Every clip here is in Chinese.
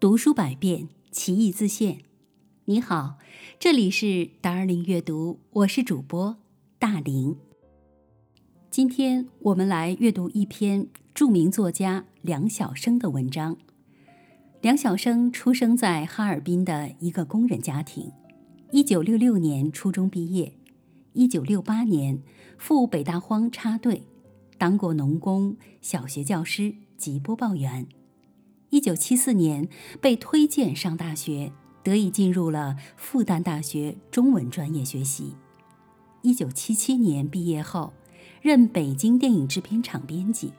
读书百遍，其义自现。你好，这里是达尔林阅读，我是主播大林。今天我们来阅读一篇著名作家梁晓声的文章。梁晓声出生在哈尔滨的一个工人家庭，一九六六年初中毕业，一九六八年赴北大荒插队，当过农工、小学教师及播报员。一九七四年被推荐上大学，得以进入了复旦大学中文专业学习。一九七七年毕业后，任北京电影制片厂编辑。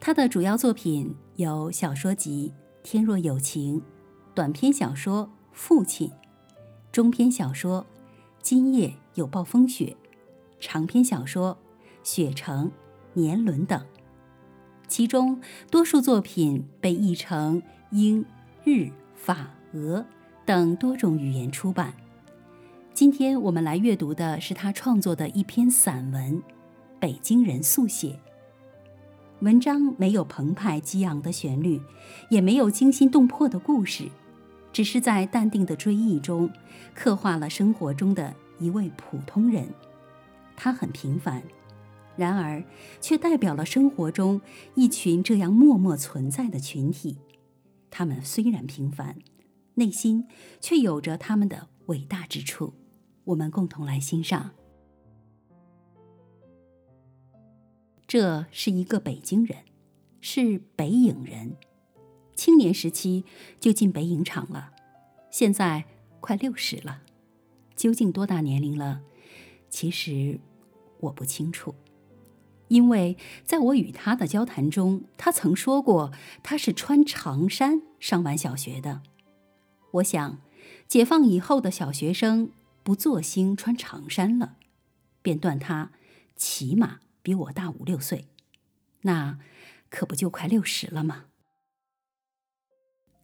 他的主要作品有小说集《天若有情》，短篇小说《父亲》，中篇小说《今夜有暴风雪》，长篇小说《雪城》《年轮》等。其中多数作品被译成英、日、法、俄等多种语言出版。今天我们来阅读的是他创作的一篇散文《北京人速写》。文章没有澎湃激昂的旋律，也没有惊心动魄的故事，只是在淡定的追忆中，刻画了生活中的一位普通人。他很平凡。然而，却代表了生活中一群这样默默存在的群体。他们虽然平凡，内心却有着他们的伟大之处。我们共同来欣赏。这是一个北京人，是北影人，青年时期就进北影厂了，现在快六十了。究竟多大年龄了？其实我不清楚。因为在我与他的交谈中，他曾说过他是穿长衫上完小学的。我想，解放以后的小学生不作兴穿长衫了，便断他起码比我大五六岁，那可不就快六十了吗？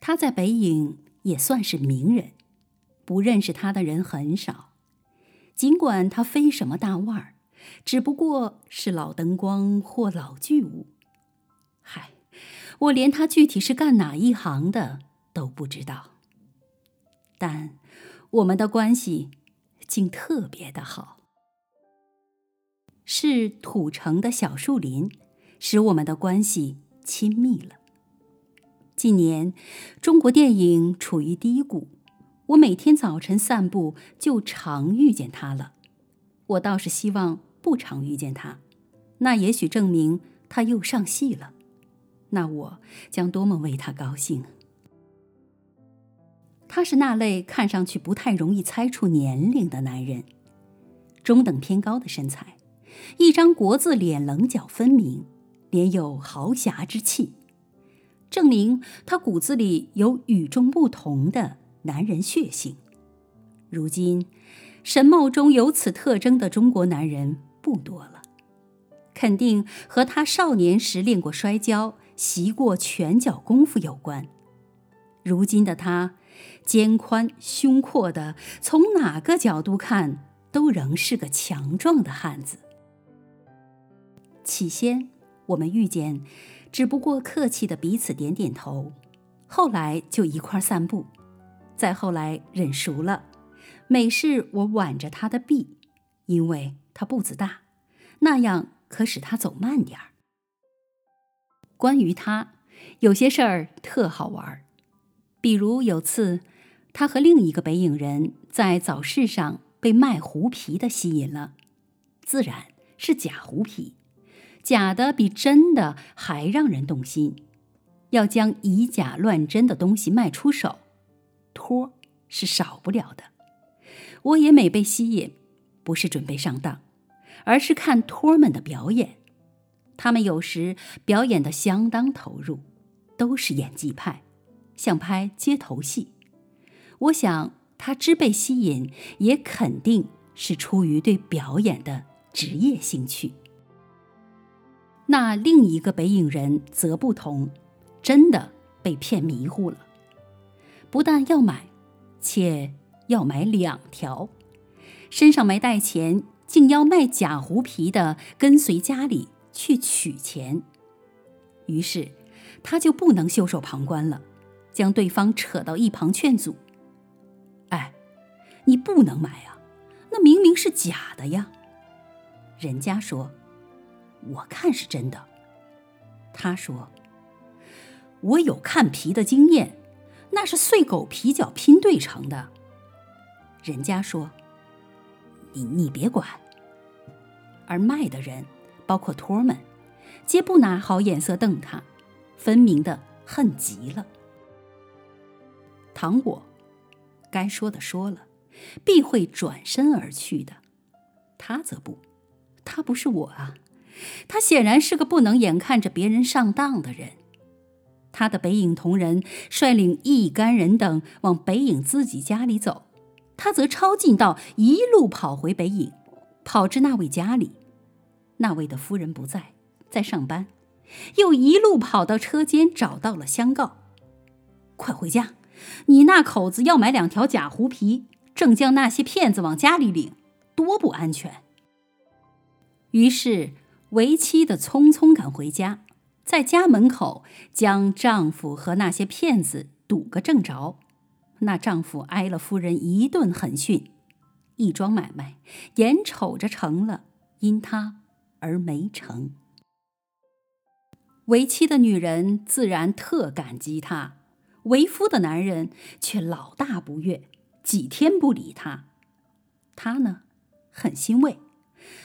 他在北影也算是名人，不认识他的人很少，尽管他非什么大腕儿。只不过是老灯光或老剧务，嗨，我连他具体是干哪一行的都不知道。但我们的关系竟特别的好，是土城的小树林使我们的关系亲密了。近年中国电影处于低谷，我每天早晨散步就常遇见他了。我倒是希望。不常遇见他，那也许证明他又上戏了。那我将多么为他高兴！他是那类看上去不太容易猜出年龄的男人，中等偏高的身材，一张国字脸，棱角分明，脸有豪侠之气，证明他骨子里有与众不同的男人血性。如今，神貌中有此特征的中国男人。不多了，肯定和他少年时练过摔跤、习过拳脚功夫有关。如今的他，肩宽胸阔的，从哪个角度看都仍是个强壮的汉子。起先我们遇见，只不过客气的彼此点点头，后来就一块散步，再后来忍熟了，每事我挽着他的臂，因为。他步子大，那样可使他走慢点儿。关于他，有些事儿特好玩儿，比如有次，他和另一个北影人在早市上被卖狐皮的吸引了，自然是假狐皮，假的比真的还让人动心。要将以假乱真的东西卖出手，托是少不了的。我也每被吸引。不是准备上当，而是看托儿们的表演。他们有时表演的相当投入，都是演技派，像拍街头戏。我想他之被吸引，也肯定是出于对表演的职业兴趣。那另一个北影人则不同，真的被骗迷糊了，不但要买，且要买两条。身上没带钱，竟要卖假狐皮的跟随家里去取钱，于是他就不能袖手旁观了，将对方扯到一旁劝阻：“哎，你不能买啊，那明明是假的呀！”人家说：“我看是真的。”他说：“我有看皮的经验，那是碎狗皮角拼对成的。”人家说：“你你别管。”而卖的人，包括托们，皆不拿好眼色瞪他，分明的恨极了。倘我该说的说了，必会转身而去的。他则不，他不是我啊。他显然是个不能眼看着别人上当的人。他的北影同仁率领一干人等往北影自己家里走，他则抄近道，一路跑回北影，跑至那位家里。那位的夫人不在，在上班，又一路跑到车间，找到了相告：“快回家，你那口子要买两条假狐皮，正将那些骗子往家里领，多不安全。”于是。为妻的匆匆赶回家，在家门口将丈夫和那些骗子堵个正着。那丈夫挨了夫人一顿狠训，一桩买卖眼瞅着成了，因他而没成。为妻的女人自然特感激他，为夫的男人却老大不悦，几天不理他。他呢，很欣慰。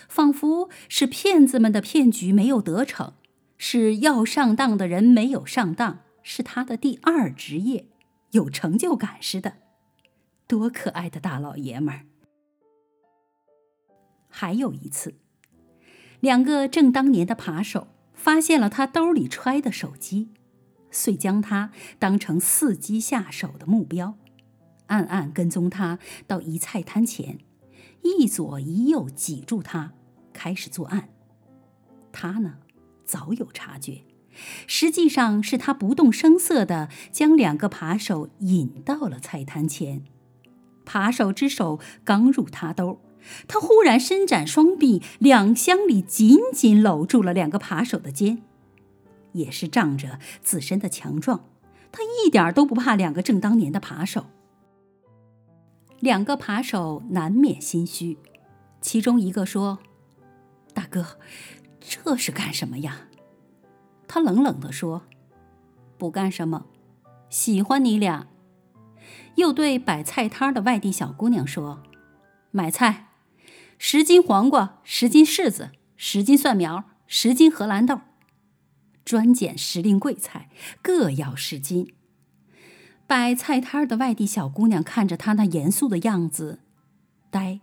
仿佛是骗子们的骗局没有得逞，是要上当的人没有上当，是他的第二职业，有成就感似的。多可爱的大老爷们儿！还有一次，两个正当年的扒手发现了他兜里揣的手机，遂将他当成伺机下手的目标，暗暗跟踪他到一菜摊前。一左一右挤住他，开始作案。他呢，早有察觉，实际上是他不动声色地将两个扒手引到了菜摊前。扒手之手刚入他兜，他忽然伸展双臂，两箱里紧紧搂住了两个扒手的肩。也是仗着自身的强壮，他一点都不怕两个正当年的扒手。两个扒手难免心虚，其中一个说：“大哥，这是干什么呀？”他冷冷地说：“不干什么，喜欢你俩。”又对摆菜摊的外地小姑娘说：“买菜，十斤黄瓜，十斤柿子，十斤蒜苗，十斤荷兰豆，专拣时令贵菜，各要十斤。”摆菜摊的外地小姑娘看着他那严肃的样子，呆，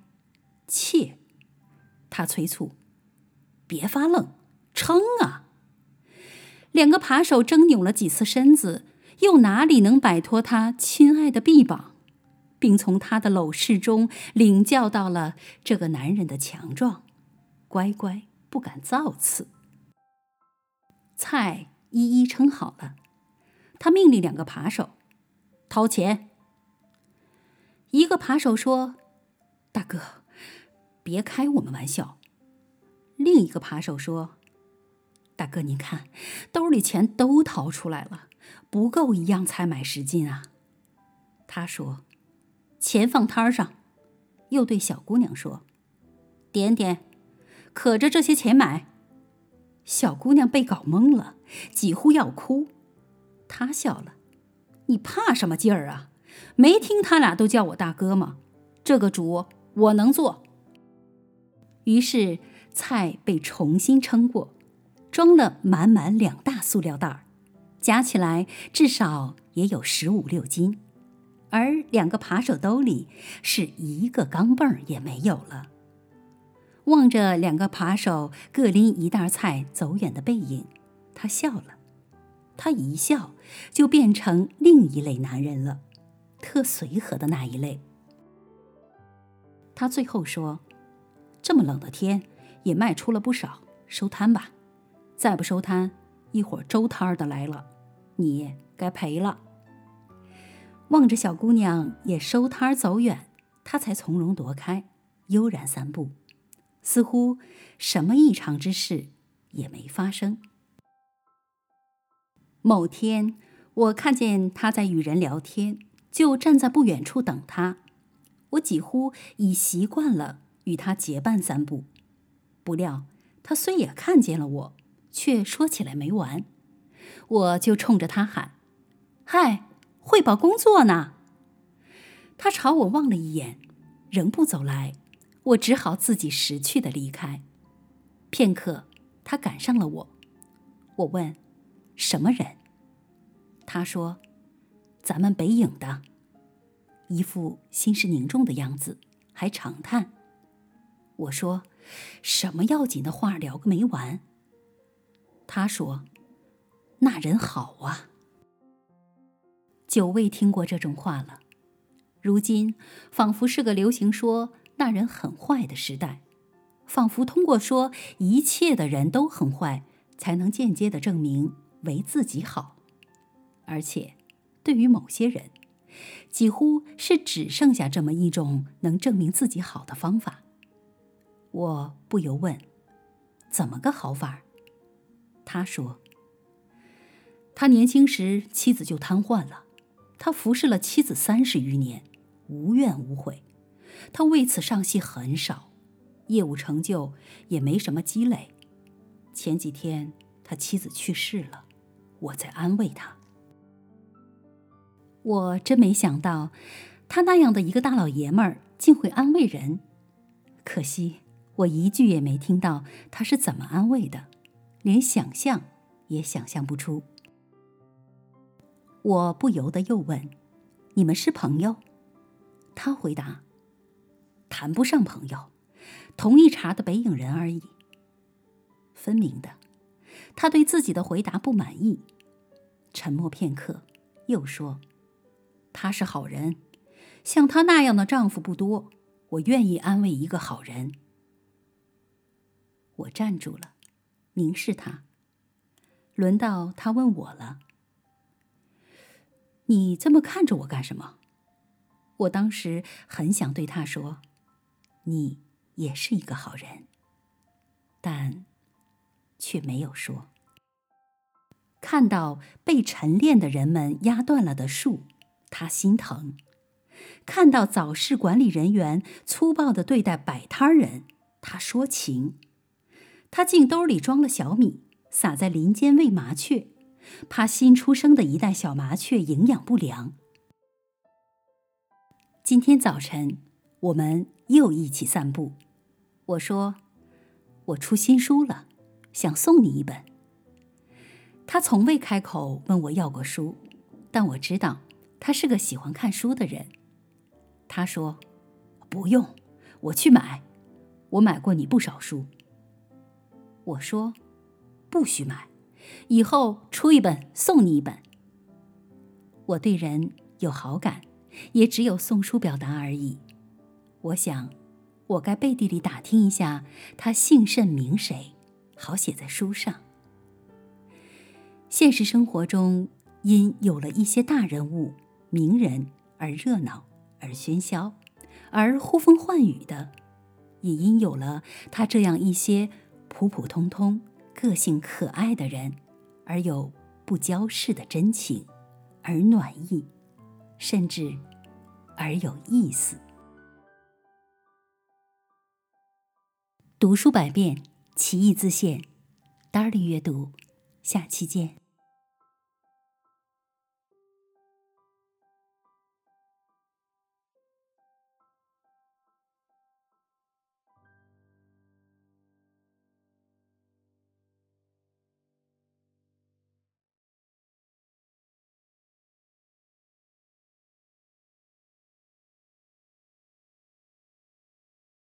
怯。他催促：“别发愣，撑啊！”两个扒手争扭了几次身子，又哪里能摆脱他亲爱的臂膀，并从他的搂视中领教到了这个男人的强壮，乖乖不敢造次。菜一一称好了，他命令两个扒手。掏钱。一个扒手说：“大哥，别开我们玩笑。”另一个扒手说：“大哥，您看，兜里钱都掏出来了，不够一样才买十斤啊。”他说：“钱放摊上。”又对小姑娘说：“点点，可着这些钱买。”小姑娘被搞懵了，几乎要哭。他笑了。你怕什么劲儿啊？没听他俩都叫我大哥吗？这个主我能做。于是菜被重新称过，装了满满两大塑料袋儿，加起来至少也有十五六斤，而两个扒手兜里是一个钢镚儿也没有了。望着两个扒手各拎一袋菜走远的背影，他笑了。他一笑，就变成另一类男人了，特随和的那一类。他最后说：“这么冷的天，也卖出了不少，收摊吧。再不收摊，一会儿周摊的来了，你该赔了。”望着小姑娘也收摊走远，他才从容躲开，悠然散步，似乎什么异常之事也没发生。某天，我看见他在与人聊天，就站在不远处等他。我几乎已习惯了与他结伴散步。不料他虽也看见了我，却说起来没完。我就冲着他喊：“嗨，汇报工作呢！”他朝我望了一眼，仍不走来。我只好自己识趣的离开。片刻，他赶上了我。我问：“什么人？”他说：“咱们北影的。”一副心事凝重的样子，还长叹。我说：“什么要紧的话，聊个没完。”他说：“那人好啊。”久未听过这种话了，如今仿佛是个流行说那人很坏的时代，仿佛通过说一切的人都很坏，才能间接的证明为自己好，而且对于某些人。几乎是只剩下这么一种能证明自己好的方法。我不由问：“怎么个好法？”他说：“他年轻时妻子就瘫痪了，他服侍了妻子三十余年，无怨无悔。他为此上戏很少，业务成就也没什么积累。前几天他妻子去世了，我在安慰他。”我真没想到，他那样的一个大老爷们儿竟会安慰人。可惜我一句也没听到他是怎么安慰的，连想象也想象不出。我不由得又问：“你们是朋友？”他回答：“谈不上朋友，同一茬的北影人而已。”分明的，他对自己的回答不满意。沉默片刻，又说。他是好人，像他那样的丈夫不多。我愿意安慰一个好人。我站住了，凝视他。轮到他问我了：“你这么看着我干什么？”我当时很想对他说：“你也是一个好人。”但却没有说。看到被晨练的人们压断了的树。他心疼，看到早市管理人员粗暴的对待摆摊人，他说情。他进兜里装了小米，撒在林间喂麻雀，怕新出生的一代小麻雀营养不良。今天早晨，我们又一起散步。我说：“我出新书了，想送你一本。”他从未开口问我要过书，但我知道。他是个喜欢看书的人，他说：“不用，我去买。我买过你不少书。”我说：“不许买，以后出一本送你一本。”我对人有好感，也只有送书表达而已。我想，我该背地里打听一下他姓甚名谁，好写在书上。现实生活中，因有了一些大人物。名人而热闹而喧嚣，而呼风唤雨的，也因有了他这样一些普普通通、个性可爱的人，而有不交世的真情，而暖意，甚至而有意思。读书百遍，其义自现。Darling 阅读，下期见。